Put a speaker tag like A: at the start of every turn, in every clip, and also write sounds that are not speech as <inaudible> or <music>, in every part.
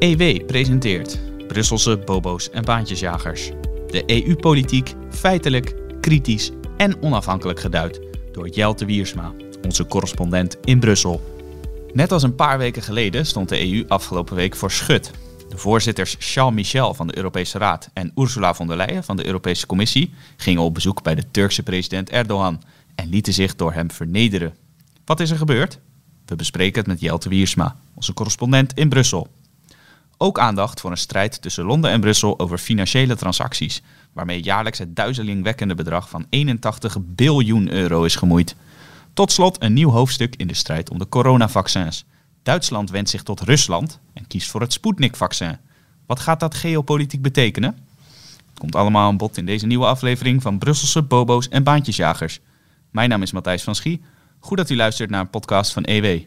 A: EW presenteert Brusselse bobo's en baantjesjagers. De EU-politiek feitelijk, kritisch en onafhankelijk geduid door Jelte Wiersma, onze correspondent in Brussel. Net als een paar weken geleden stond de EU afgelopen week voor schut. De voorzitters Charles Michel van de Europese Raad en Ursula von der Leyen van de Europese Commissie gingen op bezoek bij de Turkse president Erdogan en lieten zich door hem vernederen. Wat is er gebeurd? We bespreken het met Jelte Wiersma, onze correspondent in Brussel. Ook aandacht voor een strijd tussen Londen en Brussel over financiële transacties, waarmee jaarlijks het duizelingwekkende bedrag van 81 biljoen euro is gemoeid. Tot slot een nieuw hoofdstuk in de strijd om de coronavaccins. Duitsland wendt zich tot Rusland en kiest voor het Sputnik-vaccin. Wat gaat dat geopolitiek betekenen? Het komt allemaal aan bod in deze nieuwe aflevering van Brusselse bobo's en baantjesjagers. Mijn naam is Matthijs van Schie. Goed dat u luistert naar een podcast van EW.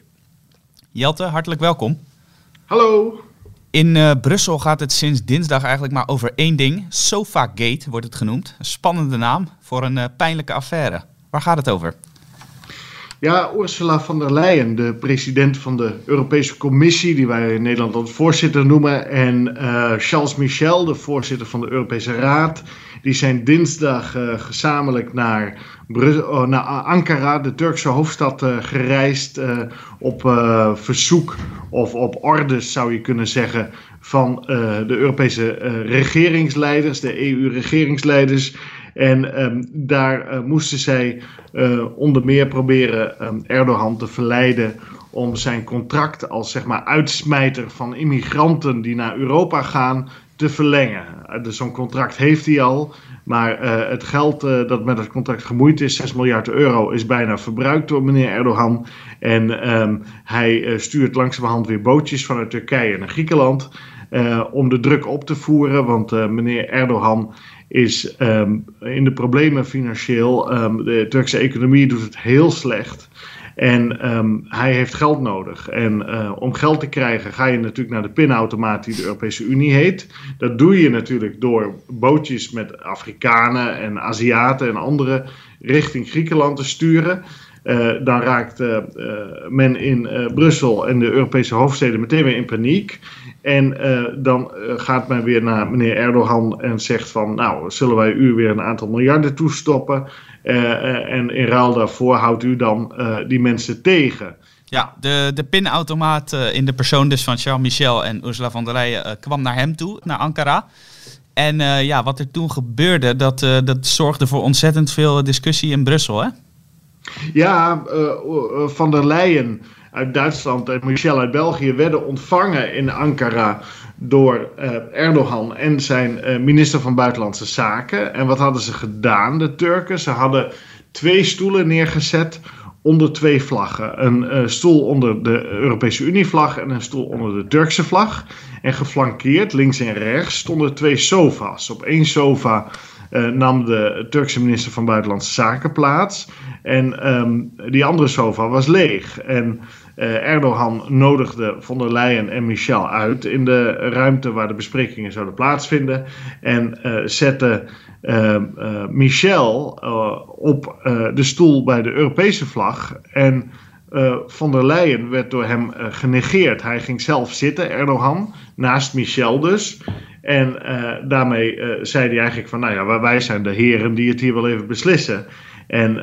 A: Jelte, hartelijk welkom.
B: Hallo.
A: In uh, Brussel gaat het sinds dinsdag eigenlijk maar over één ding. Sofagate wordt het genoemd. Een spannende naam voor een uh, pijnlijke affaire. Waar gaat het over?
B: Ja, Ursula von der Leyen, de president van de Europese Commissie, die wij in Nederland als voorzitter noemen, en uh, Charles Michel, de voorzitter van de Europese Raad, die zijn dinsdag uh, gezamenlijk naar, oh, Ankara, de Turkse hoofdstad, uh, gereisd op verzoek of op orders, zou je kunnen zeggen, van de Europese regeringsleiders, de EU-regeringsleiders. En um, daar moesten zij onder meer proberen um, Erdogan te verleiden om zijn contract als zeg maar uitsmijter van immigranten die naar Europa gaan te verlengen. Uh, dus zo'n contract heeft hij al, maar het geld dat met het contract gemoeid is, 6 miljard euro, is bijna verbruikt door meneer Erdogan. En um, hij stuurt langzamerhand weer bootjes vanuit Turkije naar Griekenland. om de druk op te voeren, want meneer Erdogan is um, in de problemen financieel. Um, de Turkse economie doet het heel slecht. En um, hij heeft geld nodig. En uh, om geld te krijgen ga je natuurlijk naar de pinautomaat die de Europese Unie heet. Dat doe je natuurlijk door bootjes met Afrikanen en Aziaten en anderen richting Griekenland te sturen. Uh, dan raakt uh, men in Brussel en de Europese hoofdsteden meteen weer in paniek. En dan gaat men weer naar meneer Erdogan en zegt van, nou, zullen wij u weer een aantal miljarden toestoppen? Uh, en in ruil daarvoor houdt u dan die mensen tegen.
A: Ja, de, de pinautomaat in de persoon dus van Charles Michel en Ursula von der Leyen kwam naar hem toe, naar Ankara. En ja, wat er toen gebeurde, dat, dat zorgde voor ontzettend veel discussie in Brussel, hè?
B: Ja, van der Leyen uit Duitsland en Michel uit België werden ontvangen in Ankara door uh, Erdogan en zijn uh, minister van Buitenlandse Zaken. En wat hadden ze gedaan, de Turken? Ze hadden twee stoelen neergezet onder twee vlaggen. Een uh, stoel onder de Europese Unie-vlag en een stoel onder de Turkse vlag. En geflankeerd, links en rechts, stonden twee sofa's. Op één sofa nam de Turkse minister van Buitenlandse Zaken plaats. En um, die andere sofa was leeg. En uh, Erdogan nodigde von der Leyen en Michel uit in de ruimte waar de besprekingen zouden plaatsvinden. En uh, zette uh, Michel op de stoel bij de Europese vlag. En von der Leyen werd door hem genegeerd. Hij ging zelf zitten, Erdogan, naast Michel dus. En daarmee zei hij eigenlijk van, nou ja, wij zijn de heren die het hier wel even beslissen. En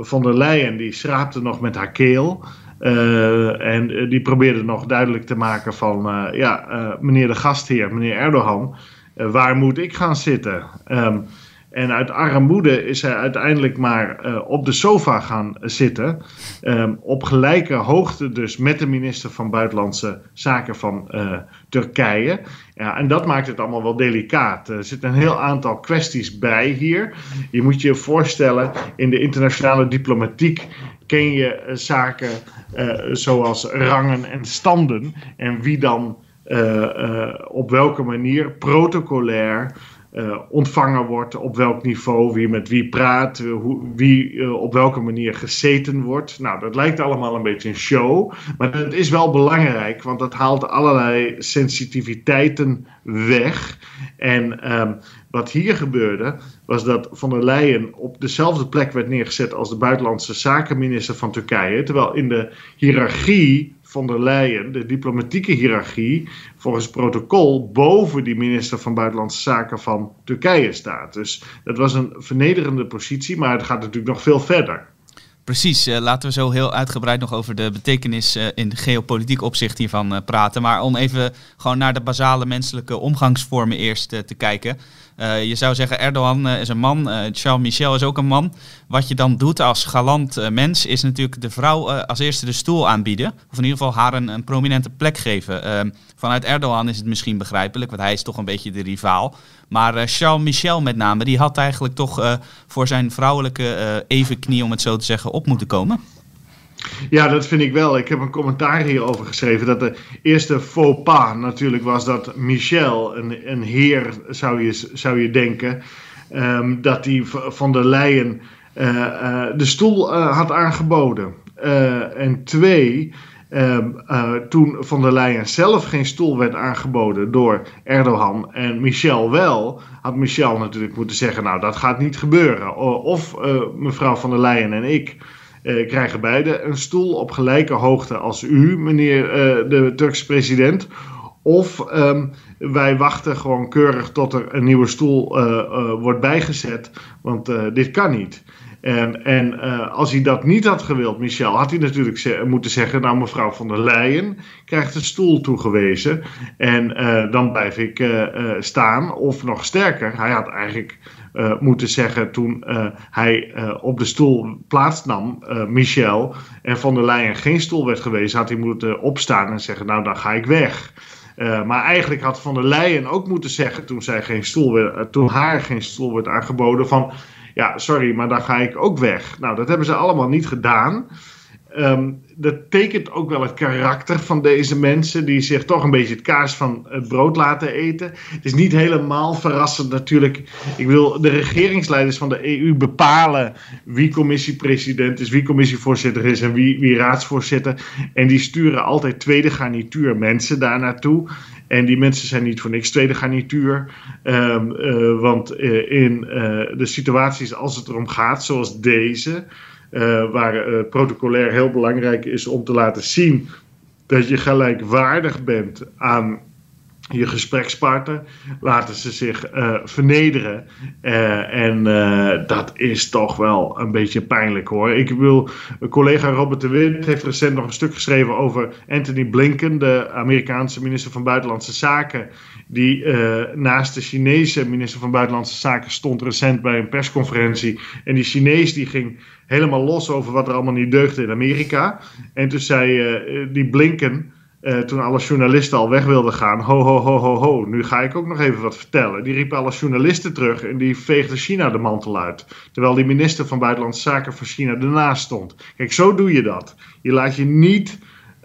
B: von der Leyen die schraapte nog met haar keel. Uh, en die probeerde nog duidelijk te maken van, uh, ja, meneer de gastheer, meneer Erdogan, waar moet ik gaan zitten? Um, en uit armoede is hij uiteindelijk maar op de sofa gaan zitten. Um, op gelijke hoogte dus met de minister van Buitenlandse Zaken van Turkije. Ja, en dat maakt het allemaal wel delicaat. Er zitten een heel aantal kwesties bij hier. Je moet je voorstellen, in de internationale diplomatiek ken je uh, zaken zoals rangen en standen. En wie dan op welke manier protocolair ontvangen wordt, op welk niveau, wie met wie praat, hoe, wie op welke manier gezeten wordt. Nou, dat lijkt allemaal een beetje een show, maar het is wel belangrijk, want dat haalt allerlei sensitiviteiten weg. En um, wat hier gebeurde, was dat Van der Leyen op dezelfde plek werd neergezet als de buitenlandse zakenminister van Turkije, terwijl in de hiërarchie von der Leyen, de diplomatieke hiërarchie, volgens protocol boven die minister van Buitenlandse Zaken van Turkije staat. Dus dat was een vernederende positie, maar het gaat natuurlijk nog veel verder.
A: Precies, uh, laten we zo heel uitgebreid nog over de betekenis uh, in geopolitiek opzicht hiervan uh, praten. Maar om even gewoon naar de basale menselijke omgangsvormen eerst te kijken. Uh, je zou zeggen, Erdogan uh, is een man, uh, Charles Michel is ook een man. Wat je dan doet als galant mens, is natuurlijk de vrouw als eerste de stoel aanbieden. Of in ieder geval haar een, een prominente plek geven. Ehm, vanuit Erdogan is het misschien begrijpelijk, want hij is toch een beetje de rivaal. Maar Charles Michel met name, die had eigenlijk toch voor zijn vrouwelijke evenknie, om het zo te zeggen, op moeten komen.
B: Ja, dat vind ik wel. Ik heb een commentaar hierover geschreven. Dat de eerste faux pas natuurlijk was dat Michel, een, een heer zou je, zou je denken, um, dat hij van der Leyen uh, uh, de stoel uh, had aangeboden. en twee, um, toen van der Leyen zelf geen stoel werd aangeboden door Erdogan en Michel wel, had Michel natuurlijk moeten zeggen: Nou, dat gaat niet gebeuren. Of mevrouw van der Leyen en ik uh, krijgen beide een stoel op gelijke hoogte als u, meneer uh, de Turkse president. Of um, wij wachten gewoon keurig tot er een nieuwe stoel uh, wordt bijgezet, want dit kan niet. En, en als hij dat niet had gewild, Michel, had hij natuurlijk moeten zeggen: Nou, mevrouw van der Leyen krijgt een stoel toegewezen. En dan blijf ik staan. Of nog sterker, hij had eigenlijk uh, moeten zeggen toen uh, hij uh, op de stoel plaatsnam, Michel, en van der Leyen geen stoel werd gewezen, had hij moeten opstaan en zeggen: Nou, dan ga ik weg. maar eigenlijk had van der Leyen ook moeten zeggen, toen, zij geen stoel werd, toen haar geen stoel werd aangeboden, van ja, sorry, maar dan ga ik ook weg. Nou, dat hebben ze allemaal niet gedaan. Um, dat tekent ook wel het karakter van deze mensen, die zich toch een beetje het kaas van het brood laten eten. Het is niet helemaal verrassend natuurlijk. Ik wil de regeringsleiders van de EU bepalen wie commissiepresident is, wie commissievoorzitter is en wie, wie raadsvoorzitter. En die sturen altijd tweede garnituur mensen daar naartoe. En die mensen zijn niet voor niks tweede garnituur. Um, uh, want uh, in uh, de situaties als het erom gaat, zoals deze. Uh, waar uh, protocolair heel belangrijk is om te laten zien dat je gelijkwaardig bent aan je gesprekspartner, laten ze zich uh, vernederen. en dat is toch wel een beetje pijnlijk hoor. Ik wil, collega Robert de Wind heeft recent nog een stuk geschreven over Anthony Blinken, de Amerikaanse minister van Buitenlandse Zaken, die naast de Chinese minister van Buitenlandse Zaken stond recent bij een persconferentie. En die Chinees die ging helemaal los over wat er allemaal niet deugde in Amerika. En toen zei uh, die Blinken, uh, toen alle journalisten al weg wilden gaan, ho ho ho ho ho, nu ga ik ook nog even wat vertellen. Die riep alle journalisten terug en die veegde China de mantel uit. Terwijl die minister van Buitenlandse Zaken van China ernaast stond. Kijk, zo doe je dat. Je laat je niet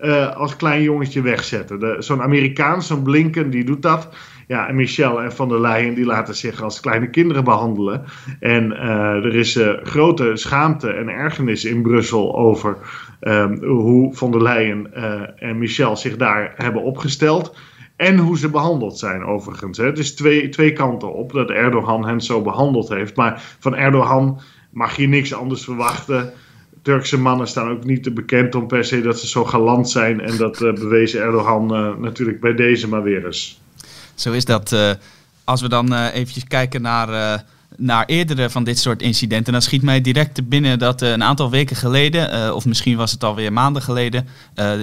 B: uh, als klein jongetje wegzetten. Zo'n Amerikaan, zo'n Blinken, die doet dat. Ja, en Michel en Van der Leyen die laten zich als kleine kinderen behandelen. En uh, er is uh, grote schaamte en ergernis in Brussel over um, hoe Van der Leyen uh, en Michel zich daar hebben opgesteld. En hoe ze behandeld zijn, overigens. Het is twee, twee kanten op dat Erdogan hen zo behandeld heeft. Maar van Erdogan mag je niks anders verwachten. Turkse mannen staan ook niet te bekend om per se dat ze zo galant zijn. En dat bewezen Erdogan natuurlijk bij deze maar weer eens.
A: Zo is dat. Uh, als we dan uh, eventjes kijken naar, uh, naar eerdere van dit soort incidenten, dan schiet mij direct binnen dat een aantal weken geleden, of misschien was het alweer maanden geleden,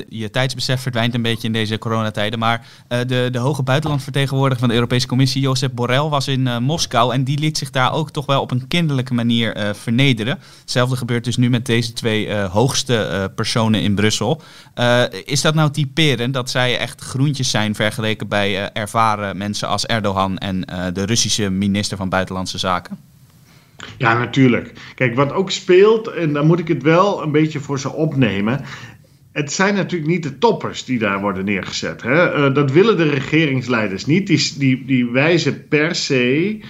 A: je tijdsbesef verdwijnt een beetje in deze coronatijden, maar de, de hoge buitenlandvertegenwoordiger van de Europese Commissie, Josep Borrell, was in Moskou en die liet zich daar ook toch wel op een kinderlijke manier vernederen. Hetzelfde gebeurt dus nu met deze twee hoogste personen in Brussel. is dat nou typerend dat zij echt groentjes zijn vergeleken bij ervaren mensen als Erdogan en de Russische minister van Buitenlandse Zaken?
B: Ja, natuurlijk. Kijk, wat ook speelt, en dan moet ik het wel een beetje voor ze opnemen. Het zijn natuurlijk niet de toppers die daar worden neergezet. Hè? Uh, dat willen de regeringsleiders niet. Die, die, die wijzen per se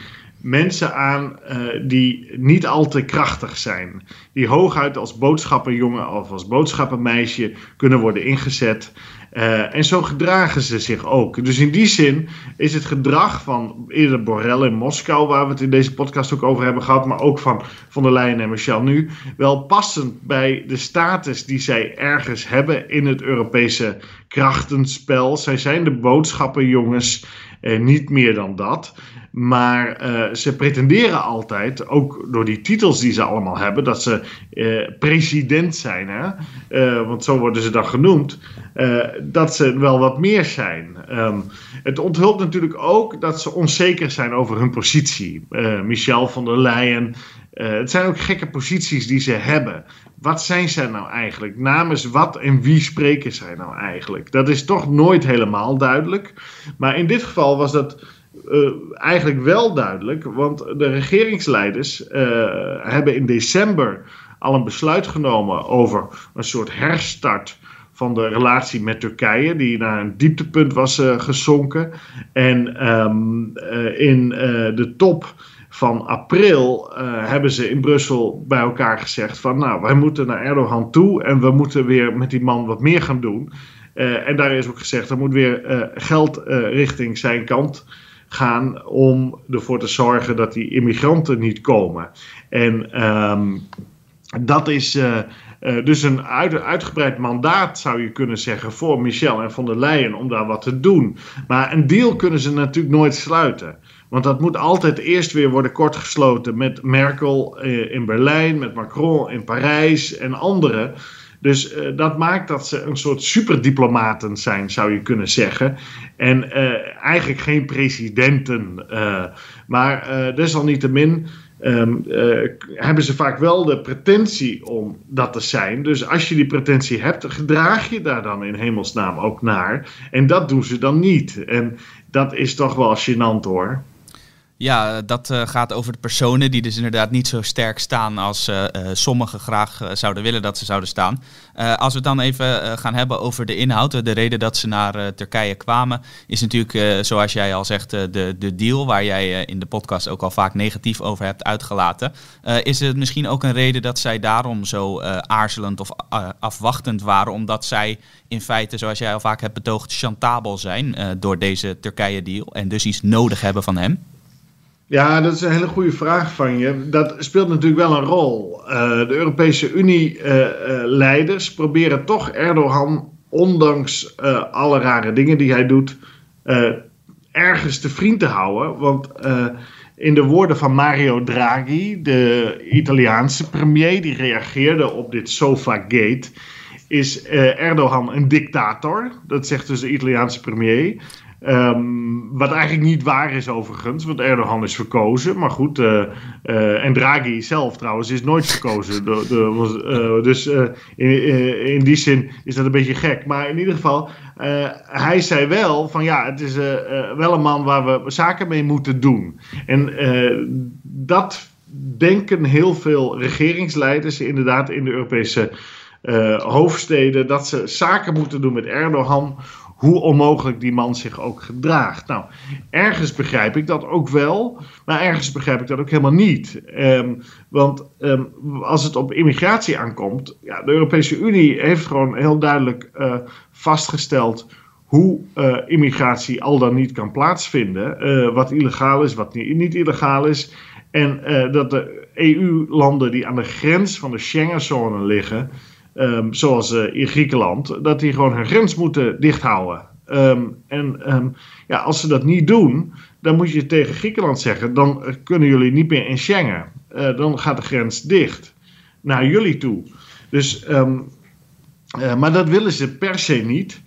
B: mensen aan uh, die niet al te krachtig zijn. Die hooguit als boodschappenjongen of als boodschappenmeisje kunnen worden ingezet. Uh, en zo gedragen ze zich ook. Dus in die zin is het gedrag van eerder Borrell in Moskou, waar we het in deze podcast ook over hebben gehad, maar ook van von der Leyen en Michel nu, wel passend bij de status die zij ergens hebben in het Europese krachtenspel. Zij zijn de boodschappenjongens, eh, niet meer dan dat. Maar uh, ze pretenderen altijd, ook door die titels die ze allemaal hebben, dat ze uh, president zijn. Hè? Want zo worden ze dan genoemd. dat ze wel wat meer zijn. Um, het onthult natuurlijk ook dat ze onzeker zijn over hun positie. Michel van der Leyen. het zijn ook gekke posities die ze hebben. Wat zijn zij nou eigenlijk? Namens wat en wie spreken zij nou eigenlijk? Dat is toch nooit helemaal duidelijk. Maar in dit geval was dat uh, eigenlijk wel duidelijk, want de regeringsleiders uh, hebben in december al een besluit genomen over een soort herstart van de relatie met Turkije, die naar een dieptepunt was uh, gezonken. En um, in de top van april hebben ze in Brussel bij elkaar gezegd van nou, wij moeten naar Erdogan toe en we moeten weer met die man wat meer gaan doen. en daar is ook gezegd, er moet weer geld richting zijn kant gaan om ervoor te zorgen dat die immigranten niet komen. En um, dat is dus een uit, uitgebreid mandaat, zou je kunnen zeggen, voor Michel en von der Leyen om daar wat te doen. Maar een deal kunnen ze natuurlijk nooit sluiten. Want dat moet altijd eerst weer worden kortgesloten met Merkel uh, in Berlijn, met Macron in Parijs en anderen. Dus uh, dat maakt dat ze een soort superdiplomaten zijn, zou je kunnen zeggen. En uh, eigenlijk geen presidenten. Maar desalniettemin um, hebben ze vaak wel de pretentie om dat te zijn. Dus als je die pretentie hebt, gedraag je daar dan in hemelsnaam ook naar. En dat doen ze dan niet. En dat is toch wel gênant hoor.
A: Ja, dat uh, gaat over de personen die dus inderdaad niet zo sterk staan als uh, sommigen graag zouden willen dat ze zouden staan. als we het dan even gaan hebben over de inhoud, de reden dat ze naar Turkije kwamen, is natuurlijk, zoals jij al zegt, de, de deal waar jij in de podcast ook al vaak negatief over hebt uitgelaten. is het misschien ook een reden dat zij daarom zo aarzelend of afwachtend waren, omdat zij in feite, zoals jij al vaak hebt betoogd, chantabel zijn door deze Turkije-deal en dus iets nodig hebben van hem?
B: Ja, dat is een hele goede vraag van je. Dat speelt natuurlijk wel een rol. Uh, de Europese Unie-leiders uh, uh, proberen toch Erdogan, ondanks alle rare dingen die hij doet, ergens te vriend te houden. Want in de woorden van Mario Draghi, de Italiaanse premier, die reageerde op dit Sofa-gate, is Erdogan een dictator. Dat zegt dus de Italiaanse premier. Um, wat eigenlijk niet waar is overigens, want Erdogan is verkozen. Maar goed, uh, uh, en Draghi zelf trouwens is nooit verkozen. <laughs> De, de, uh, dus in, in, die zin is dat een beetje gek. Maar in ieder geval, hij zei wel van ja, het is wel een man waar we zaken mee moeten doen. En dat denken heel veel regeringsleiders inderdaad in de Europese hoofdsteden. Dat ze zaken moeten doen met Erdogan hoe onmogelijk die man zich ook gedraagt. Nou, ergens begrijp ik dat ook wel, maar ergens begrijp ik dat ook helemaal niet. Um, want um, als het op immigratie aankomt, ja, de Europese Unie heeft gewoon heel duidelijk uh, vastgesteld hoe uh, immigratie al dan niet kan plaatsvinden. Uh, wat illegaal is, wat niet, niet illegaal is. En dat de EU-landen die aan de grens van de Schengenzone liggen um, zoals uh, in Griekenland, dat die gewoon hun grens moeten dichthouden. Um, en um, ja, als ze dat niet doen, dan moet je tegen Griekenland zeggen: dan kunnen jullie niet meer in Schengen. Uh, dan gaat de grens dicht naar jullie toe. Dus, maar dat willen ze per se niet.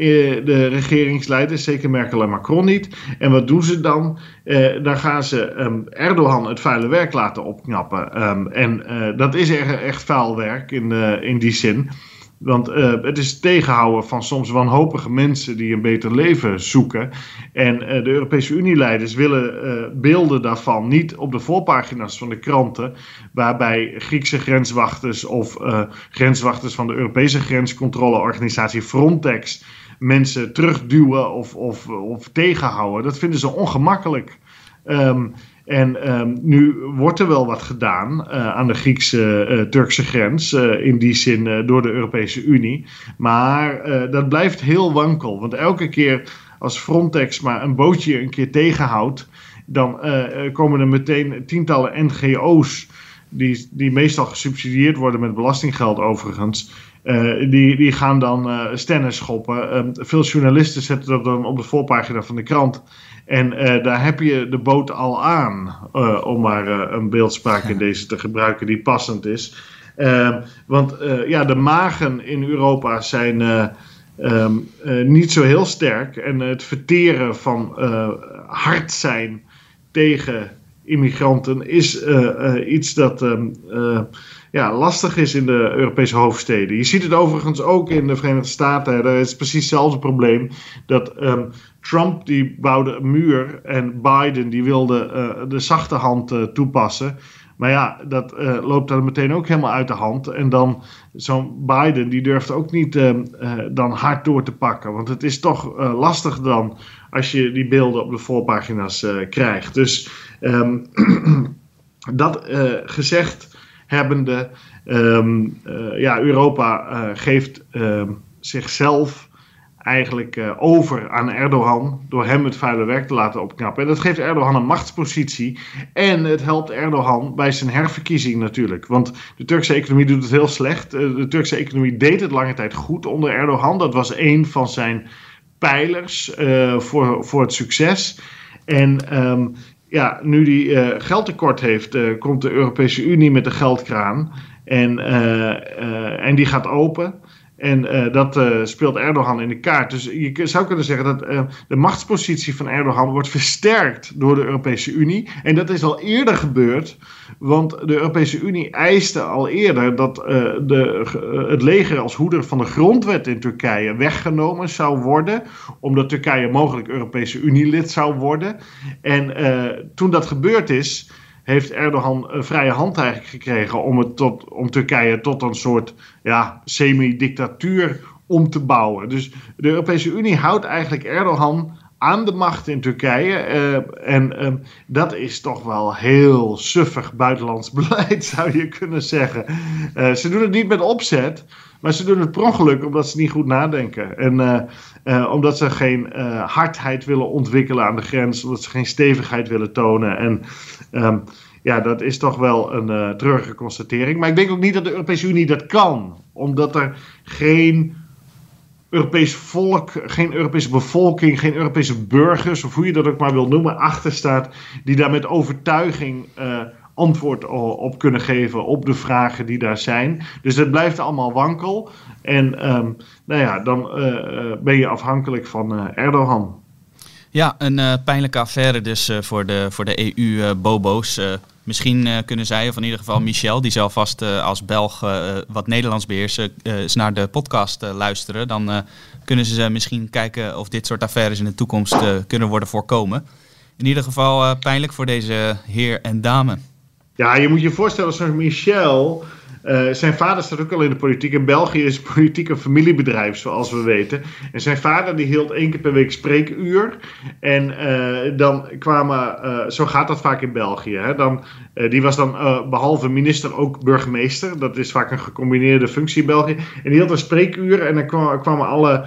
B: Eh, de regeringsleiders, zeker Merkel en Macron niet. En wat doen ze dan? Uh, dan gaan ze um, Erdogan het vuile werk laten opknappen. Um, en uh, dat is echt, echt vuil werk in, in die zin. Want het is tegenhouden van soms wanhopige mensen die een beter leven zoeken. En de Europese Unie-leiders willen beelden daarvan niet op de voorpagina's van de kranten. Waarbij Griekse grenswachters of grenswachters van de Europese grenscontroleorganisatie Frontex mensen terugduwen of, of, of tegenhouden. Dat vinden ze ongemakkelijk. Um, En ehm, nu wordt er wel wat gedaan aan de Griekse-Turkse grens, in die zin door de Europese Unie. Maar dat blijft heel wankel, want elke keer als Frontex maar een bootje een keer tegenhoudt, dan komen er meteen tientallen NGO's die, die meestal gesubsidieerd worden met belastinggeld overigens. Uh, die, die gaan dan uh, stennis schoppen. Uh, veel journalisten zetten dat dan op de voorpagina van de krant. En uh, daar heb je de boot al aan, om maar een beeldspraak in deze te gebruiken die passend is. Ehm, want ja, de magen in Europa zijn um, niet zo heel sterk. En het verteren van hard zijn tegen immigranten is uh, uh, iets dat uh, ja, lastig is in de Europese hoofdsteden. Je ziet het overigens ook in de Verenigde Staten. Daar is precies hetzelfde probleem. Dat um, Trump die bouwde een muur en Biden die wilde de zachte hand toepassen. Maar ja, dat loopt dan meteen ook helemaal uit de hand. En dan zo'n Biden die durft ook niet dan hard door te pakken. Want het is toch lastig dan als je die beelden op de voorpagina's krijgt. Dus Ehm, <clears throat> dat uh, gezegd hebbende, um, ja, Europa geeft ehm, zichzelf eigenlijk over aan Erdogan door hem het vuile werk te laten opknappen. En dat geeft Erdogan een machtspositie en het helpt Erdogan bij zijn herverkiezing natuurlijk. Want de Turkse economie doet het heel slecht. de Turkse economie deed het lange tijd goed onder Erdogan. Dat was een van zijn pijlers voor, voor het succes. En um, ja, nu die uh, geldtekort heeft, uh, komt de Europese Unie met de geldkraan. En, en die gaat open. En dat speelt Erdogan in de kaart. Dus je zou kunnen zeggen dat de machtspositie van Erdogan wordt versterkt door de Europese Unie. En dat is al eerder gebeurd, want de Europese Unie eiste al eerder dat de, het leger als hoeder van de grondwet in Turkije weggenomen zou worden, omdat Turkije mogelijk Europese Unie-lid zou worden. En toen dat gebeurd is heeft Erdogan vrije hand eigenlijk gekregen om, het tot, om Turkije tot een soort ja, semi-dictatuur om te bouwen. Dus de Europese Unie houdt eigenlijk Erdogan aan de macht in Turkije. Uh, en uh, dat is toch wel heel suffig buitenlands <laughs> beleid, zou je kunnen zeggen. Uh, ze doen het niet met opzet, maar ze doen het per ongeluk omdat ze niet goed nadenken. En omdat ze geen hardheid willen ontwikkelen aan de grens, omdat ze geen stevigheid willen tonen. En um, ja, dat is toch wel een treurige constatering. Maar ik denk ook niet dat de Europese Unie dat kan, omdat er geen Europees volk, geen Europese bevolking, geen Europese burgers, of hoe je dat ook maar wil noemen, achter staat, die daar met overtuiging uh, antwoord op kunnen geven op de vragen die daar zijn. Dus het blijft allemaal wankel. En um, nou ja, dan uh, ben je afhankelijk van uh, Erdogan.
A: Ja, een pijnlijke affaire dus voor de, voor de EU-bobo's. Misschien uh, kunnen zij, of in ieder geval Michel, die zal vast uh, als Belg uh, wat Nederlands beheersen, naar de podcast luisteren. Dan kunnen ze misschien kijken of dit soort affaires in de toekomst kunnen worden voorkomen. In ieder geval pijnlijk voor deze heer en dame.
B: Ja, je moet je voorstellen, zo'n Michel uh, zijn vader staat ook al in de politiek. In België is politiek een familiebedrijf, zoals we weten. En zijn vader die hield één keer per week spreekuur. En uh, dan kwamen, uh, zo gaat dat vaak in België. Hè? Dan, die was dan behalve minister ook burgemeester. Dat is vaak een gecombineerde functie in België. En die hield een spreekuur en dan kwamen, alle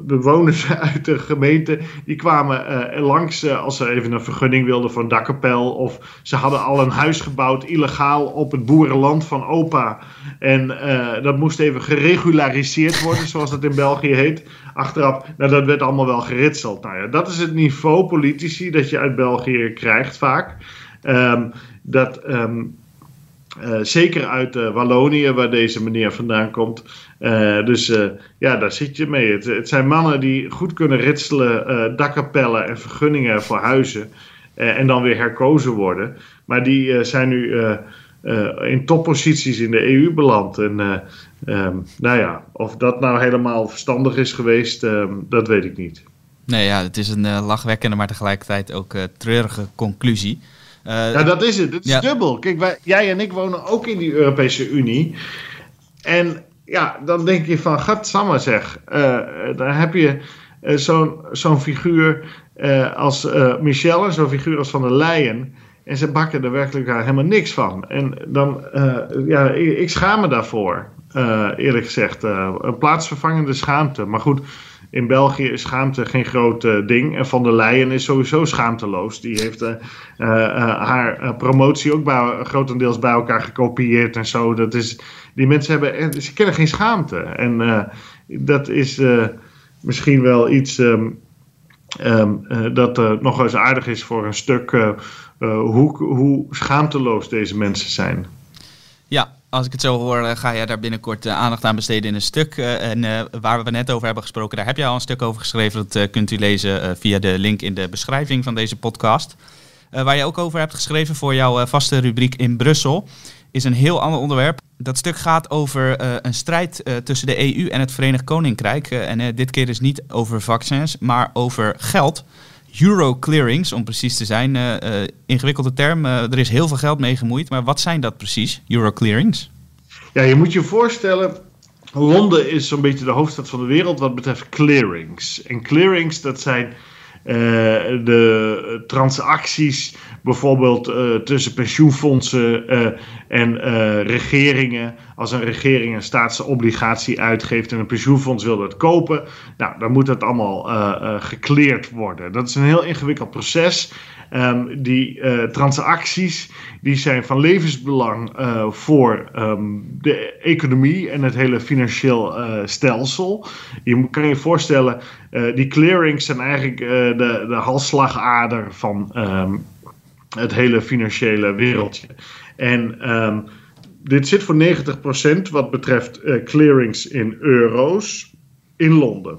B: bewoners <laughs> uit de gemeente. Die kwamen langs als ze even een vergunning wilden voor een. Of ze hadden al een huis gebouwd illegaal op het boeren land van opa. En dat moest even geregulariseerd worden, zoals dat in België heet. Achteraf, nou, dat werd allemaal wel geritseld. Nou ja, dat is het niveau politici dat je uit België krijgt vaak. Um, dat. Um, uh, zeker uit uh, Wallonië, waar deze meneer vandaan komt. Uh, dus ja, daar zit je mee. Het, zijn mannen die goed kunnen ritselen, dakkapellen en vergunningen voor huizen. en dan weer herkozen worden. Maar die zijn nu in topposities in de EU beland. En um, nou ja, of dat nou helemaal verstandig is geweest, dat weet ik niet.
A: Nee, ja, het is een lachwekkende, maar tegelijkertijd ook treurige conclusie.
B: Ja, dat is het. Het is ja. dubbel. Kijk, wij, jij en ik wonen ook in die Europese Unie. En ja, dan denk je van, gadsamme zeg, daar heb je zo'n zo'n figuur als Michelle, zo'n figuur als Van der Leyen. En ze bakken er werkelijk helemaal niks van. En dan, ja, ik, ik, schaam me daarvoor, eerlijk gezegd. een plaatsvervangende schaamte. Maar goed, in België is schaamte geen groot uh, ding. En Van der Leyen is sowieso schaamteloos. Die heeft uh, uh, haar promotie ook bij, grotendeels bij elkaar gekopieerd en zo. Dat is, die mensen hebben, ze kennen geen schaamte. En dat is misschien wel iets um, um, dat nog eens aardig is voor een stuk hoe, hoe schaamteloos deze mensen zijn.
A: Ja, als ik het zo hoor, eh, ga jij daar binnenkort uh, aandacht aan besteden in een stuk. Uh, en waar we net over hebben gesproken, daar heb je al een stuk over geschreven. Dat kunt u lezen via de link in de beschrijving van deze podcast. waar je ook over hebt geschreven voor jouw vaste rubriek in Brussel, is een heel ander onderwerp. Dat stuk gaat over een strijd tussen de EU en het Verenigd Koninkrijk. en dit keer is niet over vaccins, maar over geld. Euroclearings, om precies te zijn. Uh, ingewikkelde term, uh, er is heel veel geld mee gemoeid. Maar wat zijn dat precies, Euroclearings?
B: Ja, je moet je voorstellen, Londen is zo'n beetje de hoofdstad van de wereld wat betreft clearings. En clearings, dat zijn de transacties bijvoorbeeld tussen pensioenfondsen en regeringen. Als een regering een staatsobligatie uitgeeft en een pensioenfonds wil dat kopen, nou, dan moet dat allemaal gekleerd worden. Dat is een heel ingewikkeld proces. Um, die transacties die zijn van levensbelang voor um, de economie en het hele financieel stelsel. Je kan je voorstellen, die clearings zijn eigenlijk de, de halsslagader van um, het hele financiële wereldje. En dit zit voor 90% wat betreft uh, clearings in euro's in Londen.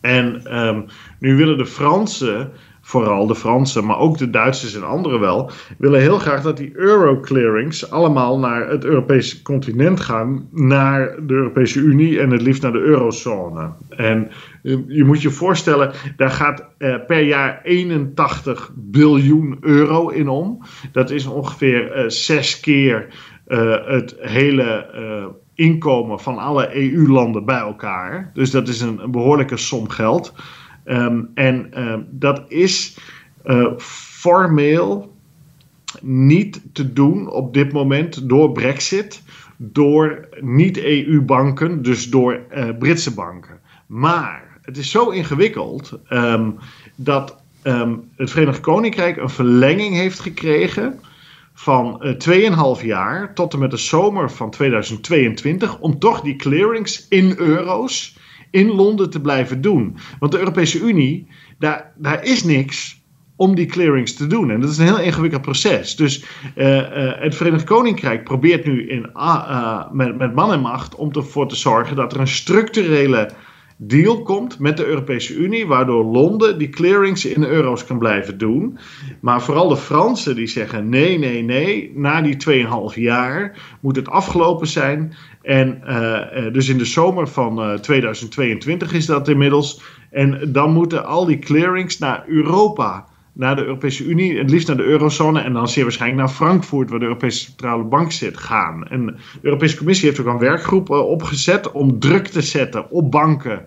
B: En um, nu willen de Fransen vooral de Fransen, maar ook de Duitsers en anderen wel, willen heel graag dat die euro-clearings allemaal naar het Europese continent gaan, naar de Europese Unie en het liefst naar de eurozone. En eh, je moet je voorstellen, daar gaat eh, per jaar 81 biljoen euro in om. Dat is ongeveer uh, zes keer het hele inkomen van alle EU-landen bij elkaar. Dus dat is een, behoorlijke som geld. Um, en um, dat is uh, formeel niet te doen op dit moment door Brexit, door niet-EU-banken, dus door Britse banken. Maar het is zo ingewikkeld um, dat het Verenigd Koninkrijk een verlenging heeft gekregen van uh, 2,5 jaar tot en met de zomer van 2022 om toch die clearings in euro's in Londen te blijven doen. Want de Europese Unie, daar, daar is niks om die clearings te doen. En dat is een heel ingewikkeld proces. Dus uh, uh, het Verenigd Koninkrijk probeert nu in, uh, met, met man en macht om ervoor te zorgen dat er een structurele deal komt met de Europese Unie, waardoor Londen die clearings in euro's kan blijven doen. Maar vooral de Fransen die zeggen nee, nee, nee, na die 2,5 jaar moet het afgelopen zijn. En uh, dus in de zomer van uh, 2022 is dat inmiddels. En dan moeten al die clearings naar Europa naar de Europese Unie, het liefst naar de eurozone en dan zeer waarschijnlijk naar Frankfurt, waar de Europese Centrale Bank zit, gaan. En de Europese Commissie heeft ook een werkgroep uh, opgezet om druk te zetten op banken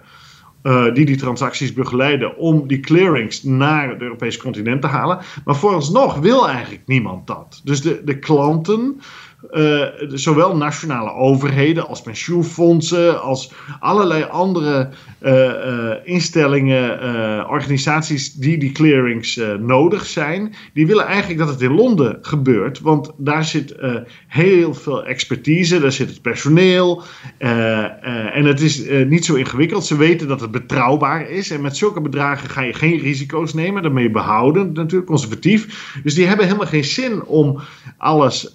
B: uh, die die transacties begeleiden, om die clearings naar het Europese continent te halen. Maar vooralsnog wil eigenlijk niemand dat. Dus de, de klanten uh, zowel nationale overheden als pensioenfondsen, als allerlei andere uh, uh, instellingen, organisaties die die clearings nodig zijn, die willen eigenlijk dat het in Londen gebeurt. Want daar zit heel veel expertise, daar zit het personeel en het is niet zo ingewikkeld. Ze weten dat het betrouwbaar is en met zulke bedragen ga je geen risico's nemen, daarmee behouden natuurlijk conservatief. Dus die hebben helemaal geen zin om alles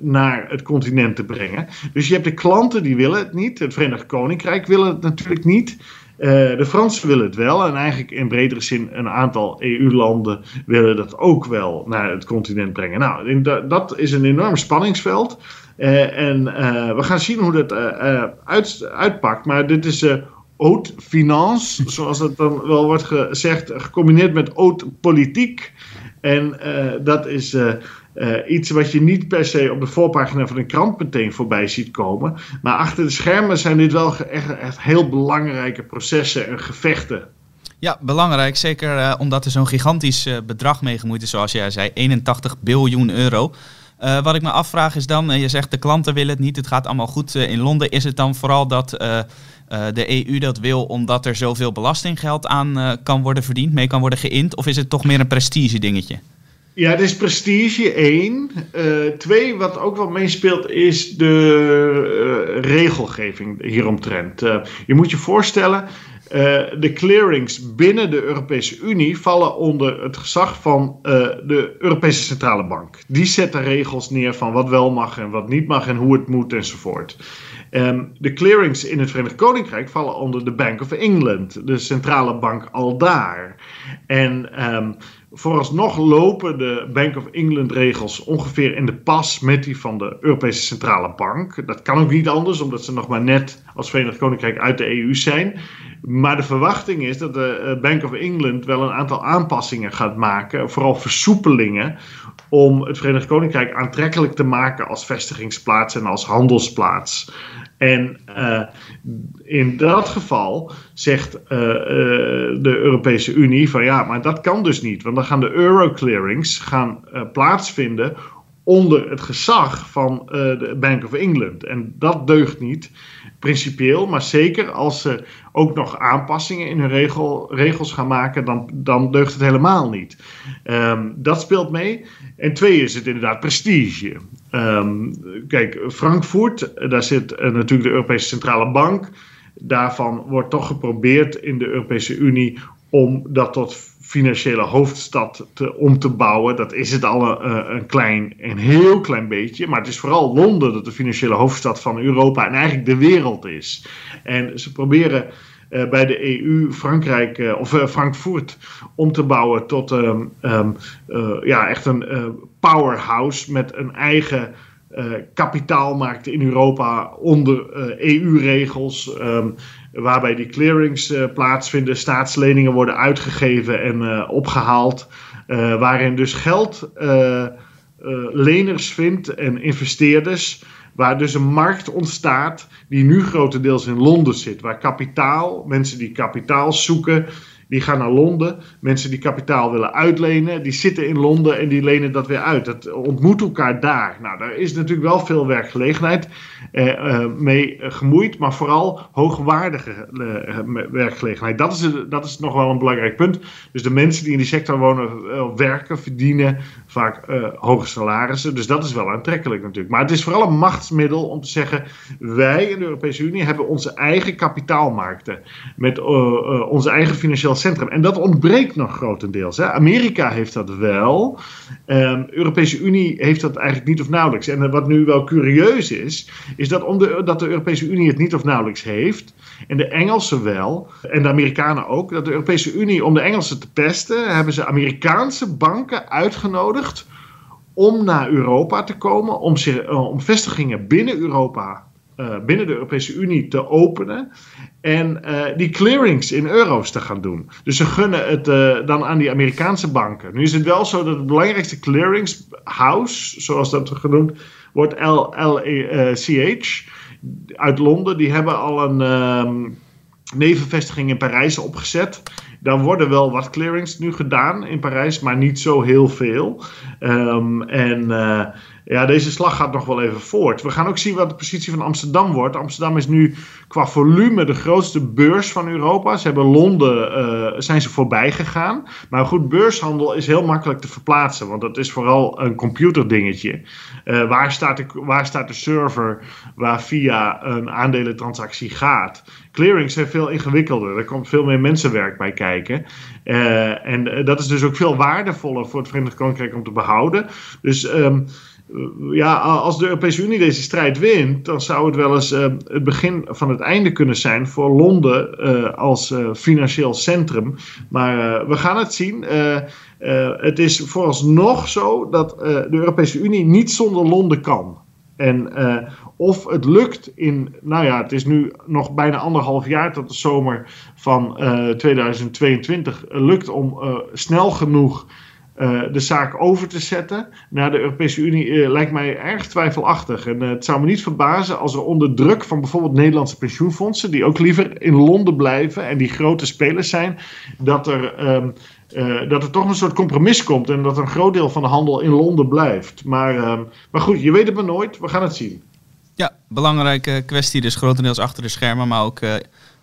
B: naar het continent te brengen. Dus je hebt de klanten die willen het niet. Het Verenigd Koninkrijk wil het natuurlijk niet. Uh, de Fransen willen het wel en eigenlijk in bredere zin een aantal EU-landen willen dat ook wel naar het continent brengen. Nou, dat is een enorm spanningsveld. Uh, en uh, we gaan zien hoe dat uit, uitpakt. Maar dit is haute finance, <laughs> zoals het dan wel wordt gezegd, gecombineerd met haute politiek. En dat is iets wat je niet per se op de voorpagina van een krant meteen voorbij ziet komen. Maar achter de schermen zijn dit wel echt, echt heel belangrijke processen en gevechten.
A: Ja, belangrijk. Zeker omdat er zo'n gigantisch bedrag mee gemoeid is, zoals jij zei, 81 biljoen euro. Wat ik me afvraag is dan, je zegt de klanten willen het niet, het gaat allemaal goed in Londen. Is het dan vooral dat de EU dat wil omdat er zoveel belastinggeld aan kan worden verdiend, mee kan worden geïnd? Of is het toch meer een prestige dingetje?
B: Ja, het is prestige, één. Uh, twee, wat ook wel meespeelt, is de regelgeving hieromtrent. je moet je voorstellen, de clearings binnen de Europese Unie vallen onder het gezag van de Europese Centrale Bank. Die zetten regels neer van wat wel mag en wat niet mag en hoe het moet enzovoort. Um, de clearings in het Verenigd Koninkrijk vallen onder de Bank of England, de centrale bank al daar. En um, vooralsnog lopen de Bank of England regels ongeveer in de pas met die van de Europese Centrale Bank. Dat kan ook niet anders, omdat ze nog maar net als Verenigd Koninkrijk uit de EU zijn. Maar de verwachting is dat de eh, Bank of England wel een aantal aanpassingen gaat maken, vooral versoepelingen, om het Verenigd Koninkrijk aantrekkelijk te maken als vestigingsplaats en als handelsplaats. En uh, in dat geval zegt uh, uh, de Europese Unie van ja, maar dat kan dus niet. Want dan gaan de euroclearings gaan plaatsvinden onder het gezag van de Bank of England. En dat deugt niet principieel, maar zeker als ze ook nog aanpassingen in hun regel, regels gaan maken, dan, dan deugt het helemaal niet. Um, dat speelt mee. En twee is het inderdaad prestige. Um, kijk, Frankfurt, daar zit uh, natuurlijk de Europese Centrale Bank. Daarvan wordt toch geprobeerd in de Europese Unie om dat tot financiële hoofdstad te, om te bouwen. Dat is het al een, een, klein, een heel klein beetje. Maar het is vooral Londen dat de financiële hoofdstad van Europa en eigenlijk de wereld is. En ze proberen uh, bij de EU Frankrijk uh, of uh, Frankfurt om te bouwen tot um, um, ja, echt een powerhouse met een eigen kapitaalmarkt in Europa onder EU-regels. Um, ehm, waarbij die clearings plaatsvinden, staatsleningen worden uitgegeven en opgehaald, waarin dus geld leners vindt en investeerders, waar dus een markt ontstaat die nu grotendeels in Londen zit, waar kapitaal, mensen die kapitaal zoeken, die gaan naar Londen. Mensen die kapitaal willen uitlenen, die zitten in Londen en die lenen dat weer uit. Dat ontmoet elkaar daar. Nou, daar is natuurlijk wel veel werkgelegenheid eh, eh, mee gemoeid, maar vooral hoogwaardige eh, werkgelegenheid. Dat is, dat is nog wel een belangrijk punt. Dus de mensen die in die sector wonen, eh, werken, verdienen vaak eh, hoge salarissen. Dus dat is wel aantrekkelijk natuurlijk. Maar het is vooral een machtsmiddel om te zeggen: wij in de Europese Unie hebben onze eigen kapitaalmarkten met uh, onze eigen financieel centrum. En dat ontbreekt nog grotendeels. Hè. Amerika heeft dat wel. Um, Europese Unie heeft dat eigenlijk niet of nauwelijks. En wat nu wel curieus is, is dat, om de, dat de Europese Unie het niet of nauwelijks heeft. En de Engelsen wel. En de Amerikanen ook. Dat de Europese Unie, om de Engelsen te pesten, hebben ze Amerikaanse banken uitgenodigd om naar Europa te komen, om, uh, om vestigingen binnen Europa uh, binnen de Europese Unie te openen. En uh, die clearings in euro's te gaan doen. Dus ze gunnen het dan aan die Amerikaanse banken. Nu is het wel zo dat het belangrijkste clearingshouse, zoals dat genoemd wordt, LCH uit Londen, die hebben al een um, nevenvestiging in Parijs opgezet. Daar worden wel wat clearings nu gedaan in Parijs, maar niet zo heel veel. Um, en uh, ja, deze slag gaat nog wel even voort. We gaan ook zien wat de positie van Amsterdam wordt. Amsterdam is nu qua volume de grootste beurs van Europa. Ze hebben Londen, uh, zijn ze voorbij gegaan. Maar goed, beurshandel is heel makkelijk te verplaatsen. Want dat is vooral een computerdingetje. Uh, waar, staat de, waar staat de server waar via een aandelentransactie gaat? Clearings zijn veel ingewikkelder. Er komt veel meer mensenwerk bij kijken. Uh, en dat is dus ook veel waardevoller voor het Verenigd Koninkrijk om te behouden. Dus... Um, ja, als de Europese Unie deze strijd wint, dan zou het wel eens uh, het begin van het einde kunnen zijn voor Londen uh, als uh, financieel centrum. Maar we gaan het zien. het is vooralsnog zo dat de Europese Unie niet zonder Londen kan. En of het lukt in, nou ja, het is nu nog bijna anderhalf jaar tot de zomer van 2022, lukt om snel genoeg de zaak over te zetten naar de Europese Unie lijkt mij erg twijfelachtig. En het zou me niet verbazen als er onder druk van bijvoorbeeld Nederlandse pensioenfondsen, die ook liever in Londen blijven en die grote spelers zijn, dat er. Ehm, dat er toch een soort compromis komt en dat een groot deel van de handel in Londen blijft. Maar, uh, maar goed, je weet het maar nooit. We gaan het zien.
A: Ja, belangrijke kwestie dus grotendeels achter de schermen, maar ook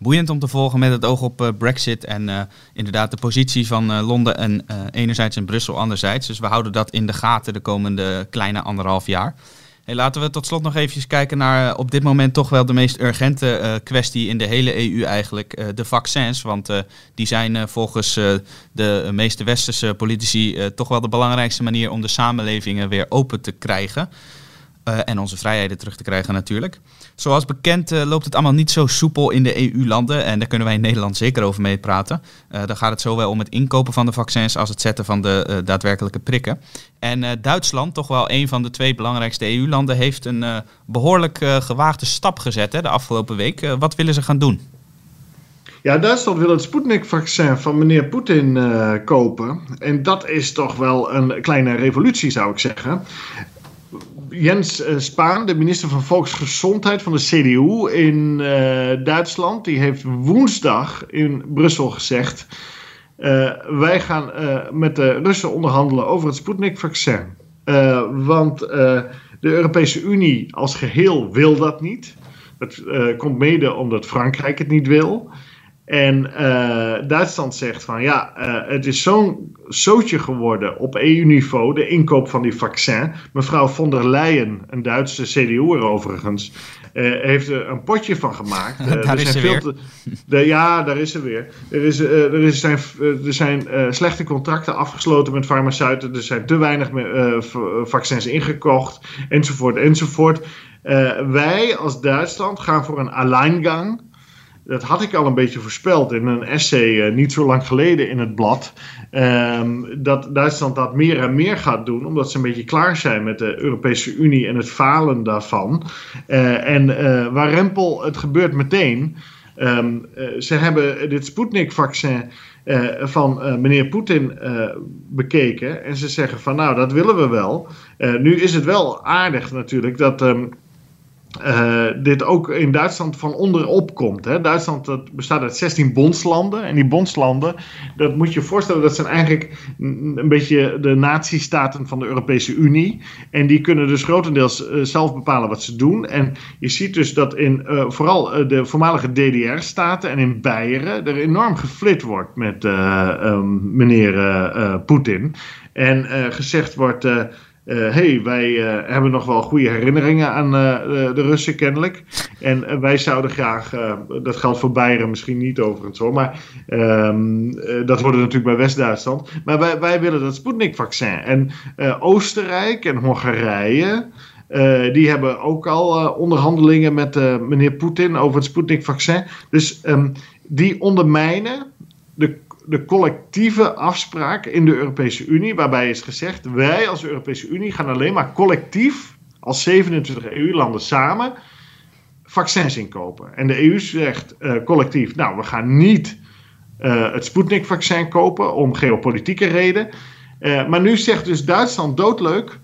A: boeiend om te volgen met het oog op uh, Brexit en inderdaad de positie van Londen en enerzijds en Brussel anderzijds. Dus we houden dat in de gaten de komende kleine anderhalf jaar. Laten we tot slot nog even kijken naar eh, op dit moment toch wel de meest urgente kwestie in de hele EU eigenlijk, de vaccins. Want die zijn volgens de meeste westerse politici toch wel de belangrijkste manier om de samenlevingen weer open te krijgen. Uh, en onze vrijheden terug te krijgen natuurlijk. Zoals bekend uh, loopt het allemaal niet zo soepel in de EU-landen. En daar kunnen wij in Nederland zeker over mee praten. Uh, dan gaat het zowel om het inkopen van de vaccins als het zetten van de daadwerkelijke prikken. En Duitsland, toch wel een van de twee belangrijkste EU-landen, heeft een behoorlijk gewaagde stap gezet hè, de afgelopen week. wat willen ze gaan doen?
B: Ja, Duitsland wil het Sputnik-vaccin van meneer Poetin kopen. En dat is toch wel een kleine revolutie, zou ik zeggen. Jens eh, Spaan, de minister van Volksgezondheid van de CDU in uh, Duitsland, die heeft woensdag in Brussel gezegd: uh, wij gaan met de Russen onderhandelen over het Sputnik-vaccin. want de Europese Unie als geheel wil dat niet. Dat komt mede omdat Frankrijk het niet wil. En uh, Duitsland zegt van ja, uh, het is zo'n zootje geworden op EU-niveau, de inkoop van die vaccin. Mevrouw von der Leyen, een Duitse CDU'er overigens, uh, heeft er een potje van gemaakt. <laughs>
A: daar is ze weer. Te,
B: de, ja, daar is ze weer. Er, is, er, is, zijn, er zijn slechte contracten afgesloten met farmaceuten. Er zijn te weinig vaccins ingekocht, enzovoort, enzovoort. wij als Duitsland gaan voor een alleingang dat had ik al een beetje voorspeld in een essay uh, niet zo lang geleden in het blad. Um, dat Duitsland dat meer en meer gaat doen, omdat ze een beetje klaar zijn met de Europese Unie en het falen daarvan. Uh, en uh, waar Rempel, het gebeurt meteen. Um, ze hebben dit Sputnik-vaccin van meneer Poetin bekeken. En ze zeggen van nou, dat willen we wel. nu is het wel aardig natuurlijk dat. Um, uh, dit ook in Duitsland van onderop komt. Hè. Duitsland dat bestaat uit 16 bondslanden. En die bondslanden, dat moet je voorstellen, dat zijn eigenlijk een beetje de natiestaten van de Europese Unie. En die kunnen dus grotendeels uh, zelf bepalen wat ze doen. En je ziet dus dat in uh, vooral de voormalige DDR-staten en in Beieren er enorm geflit wordt met um, meneer Poetin. En gezegd wordt uh, hey, wij uh, hebben nog wel goede herinneringen aan uh, de Russen kennelijk. En wij zouden graag, dat geldt voor Beieren misschien niet overigens hoor, maar um, dat wordt natuurlijk bij West-Duitsland. Maar wij, wij willen dat Sputnik-vaccin. En Oostenrijk en Hongarije, die hebben ook al onderhandelingen met meneer Poetin over het Sputnik-vaccin. Dus um, die ondermijnen de de collectieve afspraak in de Europese Unie, waarbij is gezegd: wij als Europese Unie gaan alleen maar collectief, als 27 EU-landen samen, vaccins inkopen. En de EU zegt uh, collectief: nou, we gaan niet uh, het Sputnik-vaccin kopen om geopolitieke reden. Uh, maar nu zegt dus Duitsland doodleuk: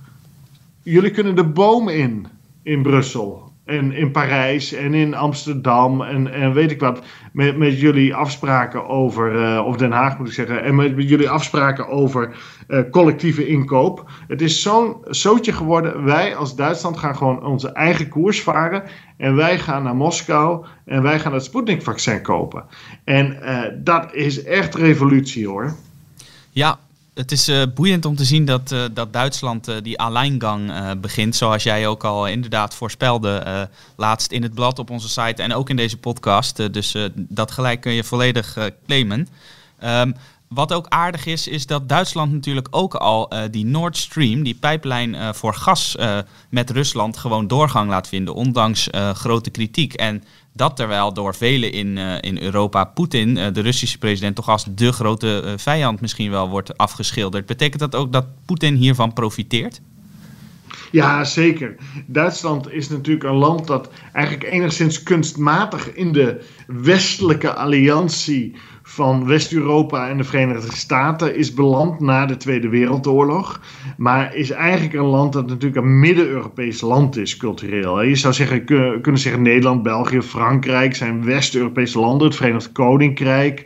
B: jullie kunnen de boom in in Brussel en in Parijs en in Amsterdam en, en weet ik wat. Met, met jullie afspraken over, uh, of Den Haag moet ik zeggen. En met, met jullie afspraken over uh, collectieve inkoop. Het is zo'n zootje geworden. Wij als Duitsland gaan gewoon onze eigen koers varen. En wij gaan naar Moskou en wij gaan het Sputnik-vaccin kopen. En uh, dat is echt revolutie hoor.
A: Ja, het is uh, boeiend om te zien dat, uh, dat Duitsland uh, die alleingang begint. Zoals jij ook al inderdaad voorspelde. laatst in het blad op onze site en ook in deze podcast. dus dat gelijk kun je volledig claimen. Um, wat ook aardig is, is dat Duitsland natuurlijk ook al die Nord Stream, die pijplijn voor gas met Rusland, gewoon doorgang laat vinden. Ondanks grote kritiek. En dat terwijl door velen in, uh, in Europa Poetin, uh, de Russische president, toch als de grote uh, vijand misschien wel wordt afgeschilderd. Betekent dat ook dat Poetin hiervan profiteert?
B: Ja, zeker. Duitsland is natuurlijk een land dat eigenlijk enigszins kunstmatig in de westelijke alliantie van West-Europa en de Verenigde Staten is beland na de Tweede Wereldoorlog. Maar is eigenlijk een land dat natuurlijk een Midden-Europees land is, cultureel. Je zou zeggen, kunnen zeggen Nederland, België, Frankrijk zijn West-Europese landen, het Verenigd Koninkrijk.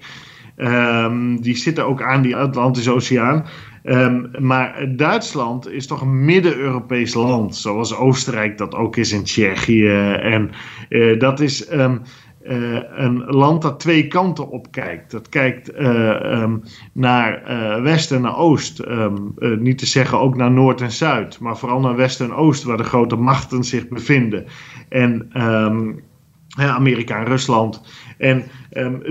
B: Um, die zitten ook aan die Atlantische Oceaan. Um, maar Duitsland is toch een Midden-Europees land, zoals Oostenrijk dat ook is in Tsjechië. En uh, dat is um, uh, een land dat twee kanten op kijkt. Dat kijkt uh, um, naar west en naar oost. niet te zeggen ook naar noord en zuid, maar vooral naar west en oost, waar de grote machten zich bevinden. En Amerika en Rusland. En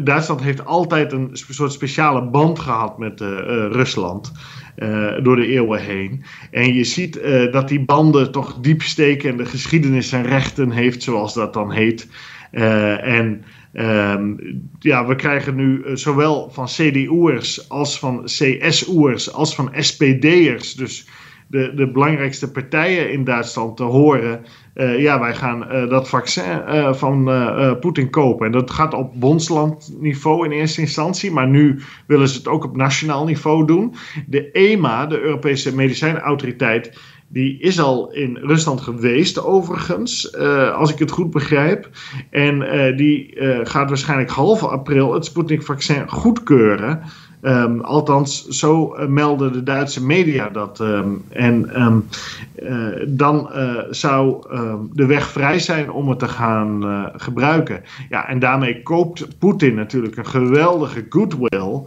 B: Duitsland heeft altijd een soort speciale band gehad met uh, Rusland. Uh, door de eeuwen heen. En je ziet uh, dat die banden toch diep steken en de geschiedenis en rechten heeft, zoals dat dan heet. En um, ja, we krijgen nu zowel van CDU'ers als van CSU'ers als van SPD'ers, dus de, de belangrijkste partijen in Duitsland te horen. Uh, ja, wij gaan dat vaccin van Poetin kopen. En dat gaat op bondslandniveau in eerste instantie, maar nu willen ze het ook op nationaal niveau doen. De EMA, de Europese Medicijnautoriteit, die is al in Rusland geweest, overigens, als ik het goed begrijp. En die gaat waarschijnlijk half april het Sputnik-vaccin goedkeuren. Um, althans, zo melden de Duitse media dat. Um, en uh, dan zou de weg vrij zijn om het te gaan gebruiken. Ja, en daarmee koopt Poetin natuurlijk een geweldige goodwill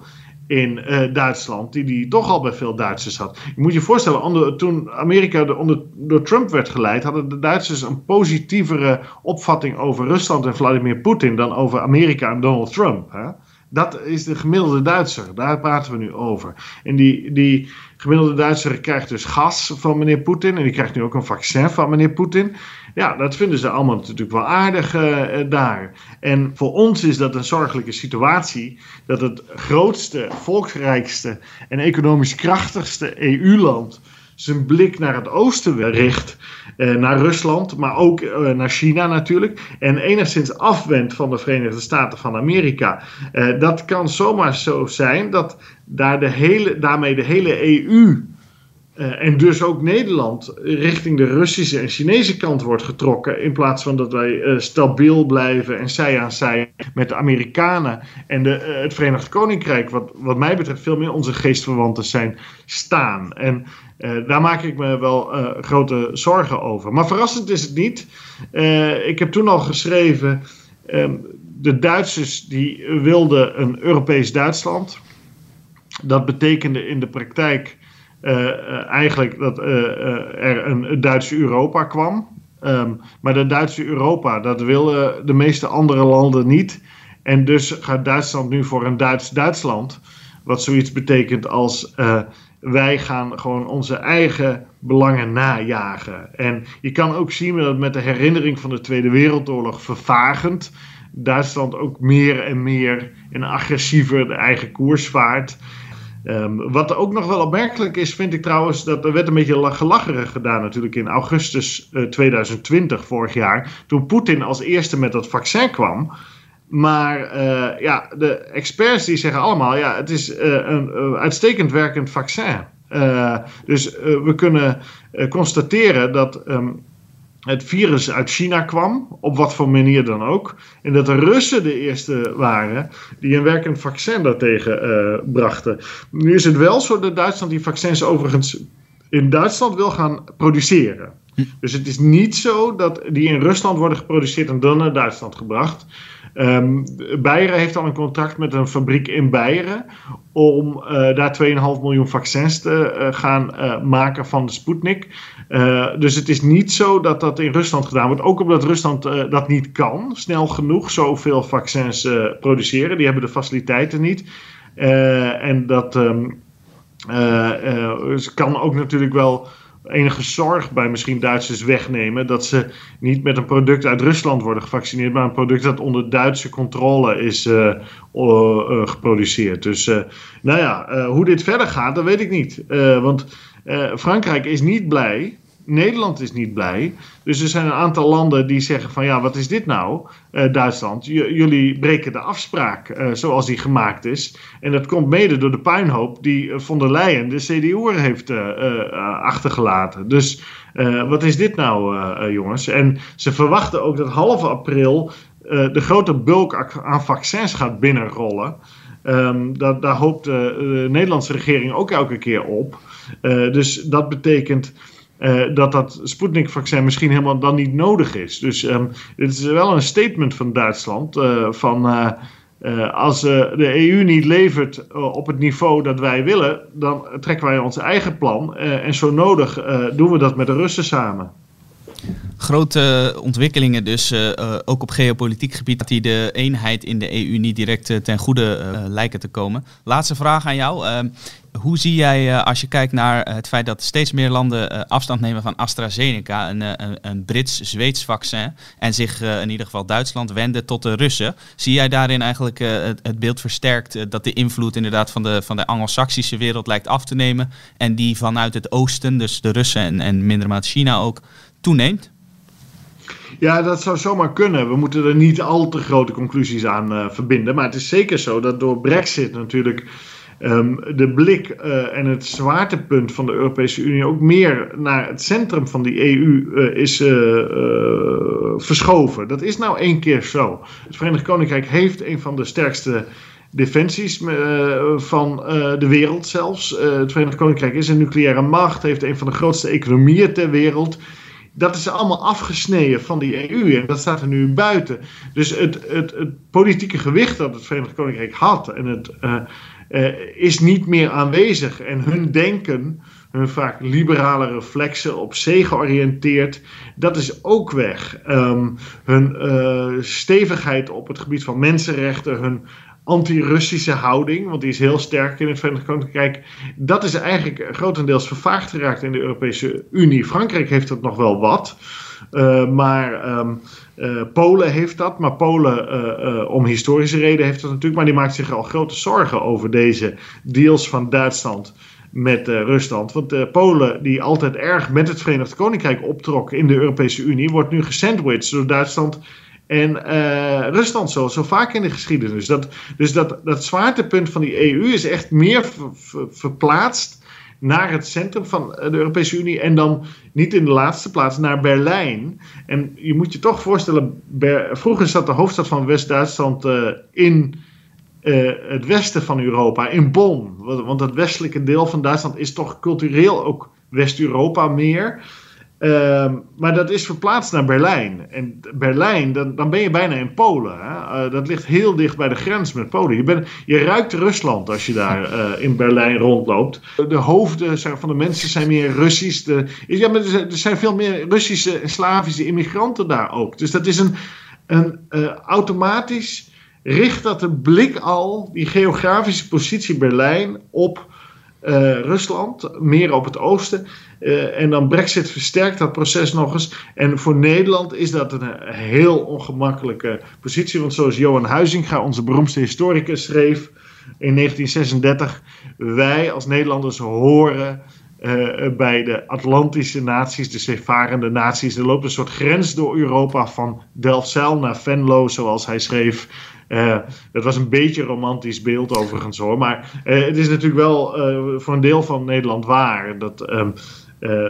B: in uh, Duitsland, die die toch al bij veel Duitsers had. Je moet je voorstellen, toen Amerika de, onder, door Trump werd geleid, hadden de Duitsers een positievere opvatting over Rusland en Vladimir Poetin dan over Amerika en Donald Trump. Hè? Dat is de gemiddelde Duitser. Daar praten we nu over. En die, die gemiddelde Duitser krijgt dus gas van meneer Poetin. En die krijgt nu ook een vaccin van meneer Poetin. Ja, dat vinden ze allemaal natuurlijk wel aardig uh, daar. En voor ons is dat een zorgelijke situatie. Dat het grootste, volksrijkste en economisch krachtigste EU-land zijn blik naar het oosten richt. Uh, naar Rusland, maar ook naar China natuurlijk. En enigszins afwendt van de Verenigde Staten van Amerika. Dat kan zomaar zo zijn dat daar de hele, daarmee de hele EU. En dus ook Nederland richting de Russische en Chinese kant wordt getrokken. In plaats van dat wij stabiel blijven en zij aan zij met de Amerikanen en de, het Verenigd Koninkrijk, wat, wat mij betreft veel meer onze geestverwanten zijn, staan. En daar maak ik me wel grote zorgen over. Maar verrassend is het niet. Ik heb toen al geschreven. Um, de Duitsers die wilden een Europees Duitsland. Dat betekende in de praktijk eigenlijk dat er een Duitse Europa kwam. Um, maar de Duitse Europa, dat willen de meeste andere landen niet. En dus gaat Duitsland nu voor een Duits Duitsland. Wat zoiets betekent als wij gaan gewoon onze eigen belangen najagen. En je kan ook zien dat met de herinnering van de Tweede Wereldoorlog vervagend. Duitsland ook meer en meer en agressiever de eigen koers vaart. Um, wat ook nog wel opmerkelijk is, vind ik trouwens, dat er werd een beetje gelacherig gedaan natuurlijk in augustus uh, eh, 2020, vorig jaar, toen Poetin als eerste met dat vaccin kwam. Maar uh, ja, de experts die zeggen allemaal, ja, het is uh, een uitstekend werkend vaccin. dus we kunnen constateren dat um, het virus uit China kwam, op wat voor manier dan ook. En dat de Russen de eerste waren die een werkend vaccin daartegen brachten. Nu is het wel zo dat Duitsland die vaccins overigens in Duitsland wil gaan produceren. Hm. Dus het is niet zo dat die in Rusland worden geproduceerd en dan naar Duitsland gebracht. Um, Beieren heeft al een contract met een fabriek in Beieren om uh, daar 2,5 miljoen vaccins te uh, gaan uh, maken van de Sputnik. Dus het is niet zo dat dat in Rusland gedaan wordt. Ook omdat Rusland dat niet kan, snel genoeg zoveel vaccins produceren. Die hebben de faciliteiten niet. en dat um, kan ook natuurlijk wel enige zorg bij misschien Duitsers wegnemen. Dat ze niet met een product uit Rusland worden gevaccineerd, maar een product dat onder Duitse controle is geproduceerd. Dus nou ja, hoe dit verder gaat, dat weet ik niet. want Frankrijk is niet blij Nederland is niet blij. Dus er zijn een aantal landen die zeggen van ja, wat is dit nou, uh, Duitsland? jullie breken de afspraak uh, zoals die gemaakt is. En dat komt mede door de puinhoop die von der Leyen, de CDU, heeft achtergelaten. Dus wat is dit nou, jongens? En ze verwachten ook dat half april de grote bulk aan vaccins gaat binnenrollen. Um, dat, daar hoopt de, de, Nederlandse regering ook elke keer op. Uh, dus dat betekent uh, dat dat Sputnik-vaccin misschien helemaal dan niet nodig is. Dus um, dit is wel een statement van Duitsland uh, van... als de EU niet levert op het niveau dat wij willen, dan trekken wij ons eigen plan. en zo nodig doen we dat met de Russen samen.
A: Grote ontwikkelingen dus, uh, ook op geopolitiek gebied, die de eenheid in de EU niet direct uh, ten goede lijken te komen. Laatste vraag aan jou. hoe zie jij, als je kijkt naar het feit dat steeds meer landen afstand nemen van AstraZeneca, een, een, een Brits-Zweeds vaccin, en zich in ieder geval Duitsland wenden tot de Russen, zie jij daarin eigenlijk het, het, beeld versterkt dat de invloed inderdaad van de, van de Anglo-Saxische wereld lijkt af te nemen en die vanuit het oosten, dus de Russen en, en minder China ook, toeneemt?
B: Ja, dat zou zomaar kunnen. We moeten er niet al te grote conclusies aan uh, verbinden. Maar het is zeker zo dat door Brexit natuurlijk um, de blik uh, en het zwaartepunt van de Europese Unie ook meer naar het centrum van die EU eh, is verschoven. Dat is nou één keer zo. Het Verenigd Koninkrijk heeft een van de sterkste defensies van de wereld zelfs. het Verenigd Koninkrijk is een nucleaire macht, heeft een van de grootste economieën ter wereld dat is allemaal afgesneden van die EU en dat staat er nu buiten. Dus het, het, het politieke gewicht dat het Verenigd Koninkrijk had en het, uh, uh, is niet meer aanwezig. En hun denken, hun vaak liberale reflexen op zee georiënteerd, dat is ook weg. Um, hun uh, stevigheid op het gebied van mensenrechten, hun anti-Russische houding, want die is heel sterk in het Verenigd Koninkrijk, dat is eigenlijk grotendeels vervaagd geraakt in de Europese Unie. Frankrijk heeft dat nog wel wat. Uh, maar um, uh, Polen heeft dat, maar Polen uh, om historische reden heeft dat natuurlijk, maar die maakt zich al grote zorgen over deze deals van Duitsland met Rusland. Want Polen, die altijd erg met het Verenigd Koninkrijk optrok in de Europese Unie, wordt nu gesandwiched door Duitsland en Rusland zo, zo vaak in de geschiedenis. Dat, dus dat, dat zwaartepunt van die EU is echt meer verplaatst naar het centrum van de Europese Unie en dan niet in de laatste plaats naar Berlijn. En je moet je toch voorstellen, vroeger zat de hoofdstad van West-Duitsland uh, in uh, het westen van Europa, in Bonn. Want het westelijke deel van Duitsland is toch cultureel ook West-Europa meer. Uh, maar dat is verplaatst naar Berlijn. En Berlijn, dan, dan ben je bijna in Polen. Hè? Uh, dat ligt heel dicht bij de grens met Polen. Je, bent, je ruikt Rusland als je daar uh, <laughs> in Berlijn rondloopt. De hoofden van de mensen zijn meer Russisch. De, ja, maar er zijn veel meer Russische en Slavische immigranten daar ook. Dus dat is een, een uh, automatisch richt dat de blik al, die geografische positie Berlijn, op uh, Rusland, meer op het oosten. Uh, en dan Brexit versterkt dat proces nog eens. En voor Nederland is dat een heel ongemakkelijke positie. Want zoals Johan Huizinga, onze beroemdste historicus, schreef in 1936: Wij als Nederlanders horen. Bij de Atlantische naties, de zeevarende naties. Er loopt een soort grens door Europa van Delfzijl naar Venlo, zoals hij schreef. Uh, dat was een beetje een romantisch beeld overigens hoor. Maar uh, het is natuurlijk wel uh, voor een deel van Nederland waar. Dat um,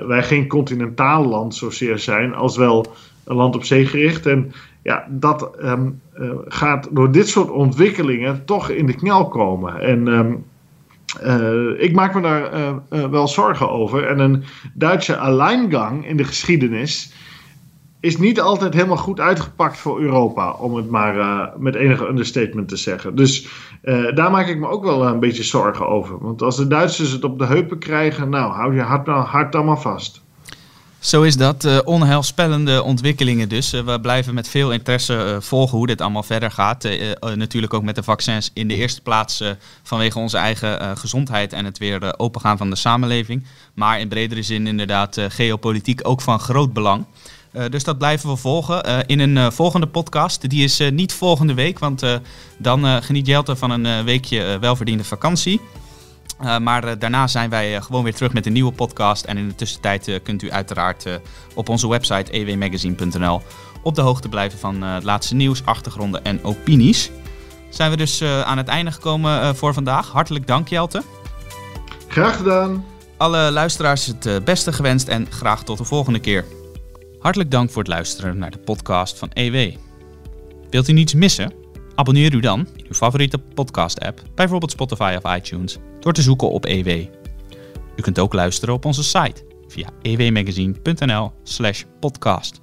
B: wij geen continentaal land zozeer zijn. Als wel een land op zee gericht. En ja, dat um, gaat door dit soort ontwikkelingen toch in de knel komen. En... Uh, ik maak me daar wel zorgen over. En een Duitse alleingang in de geschiedenis is niet altijd helemaal goed uitgepakt voor Europa, om het maar uh, met enige understatement te zeggen. Dus uh, daar maak ik me ook wel een beetje zorgen over. Want als de Duitsers het op de heupen krijgen, nou, hou je hart, nou, hart dan maar vast.
A: Zo is dat. Onheilspellende ontwikkelingen dus. We blijven met veel interesse volgen hoe dit allemaal verder gaat. natuurlijk ook met de vaccins in de eerste plaats vanwege onze eigen gezondheid en het weer opengaan van de samenleving. Maar in bredere zin inderdaad geopolitiek ook van groot belang. Uh, dus dat blijven we volgen uh, in een uh, volgende podcast. Die is niet volgende week, want dan geniet Jelte van een weekje welverdiende vakantie. maar daarna zijn wij gewoon weer terug met een nieuwe podcast. En in de tussentijd kunt u uiteraard op onze website ewmagazine.nl op de hoogte blijven van het laatste nieuws, achtergronden en opinies. Zijn we dus aan het einde gekomen voor vandaag. Hartelijk dank Jelte.
B: Graag gedaan.
A: Alle luisteraars het beste gewenst en graag tot de volgende keer. Hartelijk dank voor het luisteren naar de podcast van EW. Wilt u niets missen? Abonneer u dan in uw favoriete podcast-app, bijvoorbeeld Spotify of iTunes, door te zoeken op EW. U kunt ook luisteren op onze site via ewmagazine.nl/podcast.